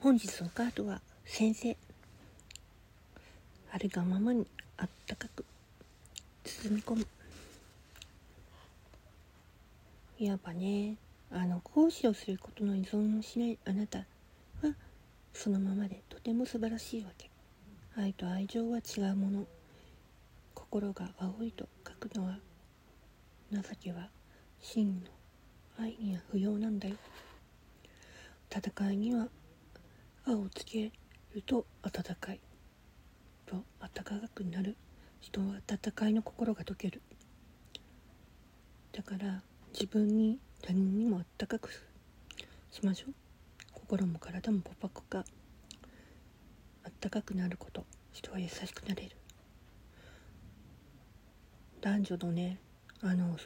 本日のカードは先生。あるがままにあったかく包み込む。いわばねあの講師をすることの依存をしないあなたはそのままでとても素晴らしいわけ。愛と愛情は違うもの。心が青いと書くのは情けは真の愛には不要なんだよ。戦いには青をつけると暖かい。と暖かくなる。人は戦いの心が解ける。だから自分に他人にも暖かくしましょ。う心も体もポカポカ暖かくなること。人は優しくなれる。男女のねあの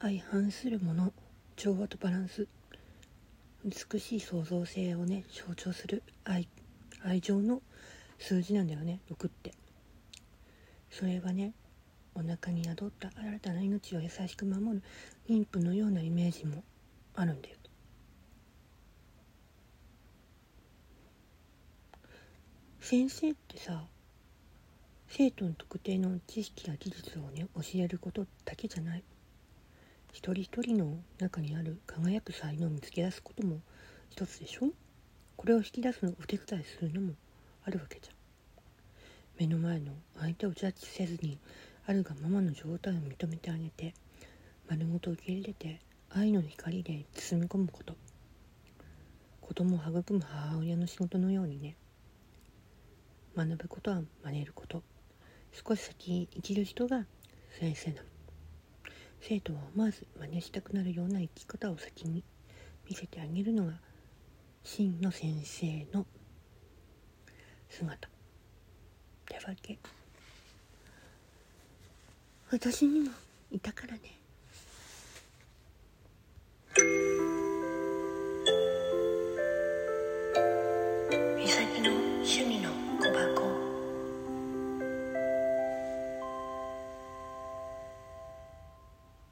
相反するもの。調和とバランス。美しい創造性をね象徴する愛愛情の数字なんだよね6って。それはねお腹に宿った新たな命を優しく守る妊婦のようなイメージもあるんだよ。先生ってさ生徒の特定の知識や技術をね教えることだけじゃない。一人一人の中にある輝く才能を見つけ出すことも一つでしょ？これを引き出すのお手伝いするのもあるわけじゃ。ん目の前の相手をジャッジせずにあるがままの状態を認めてあげて丸ごと受け入れて愛の光で包み込むこと。子供を育む母親の仕事のようにね。学ぶことは真似ること。少し先生きる人が先生なの。生徒は思わず真似したくなるような生き方を先に見せてあげるのが真の先生の姿。ってわけ。私にもいたからね。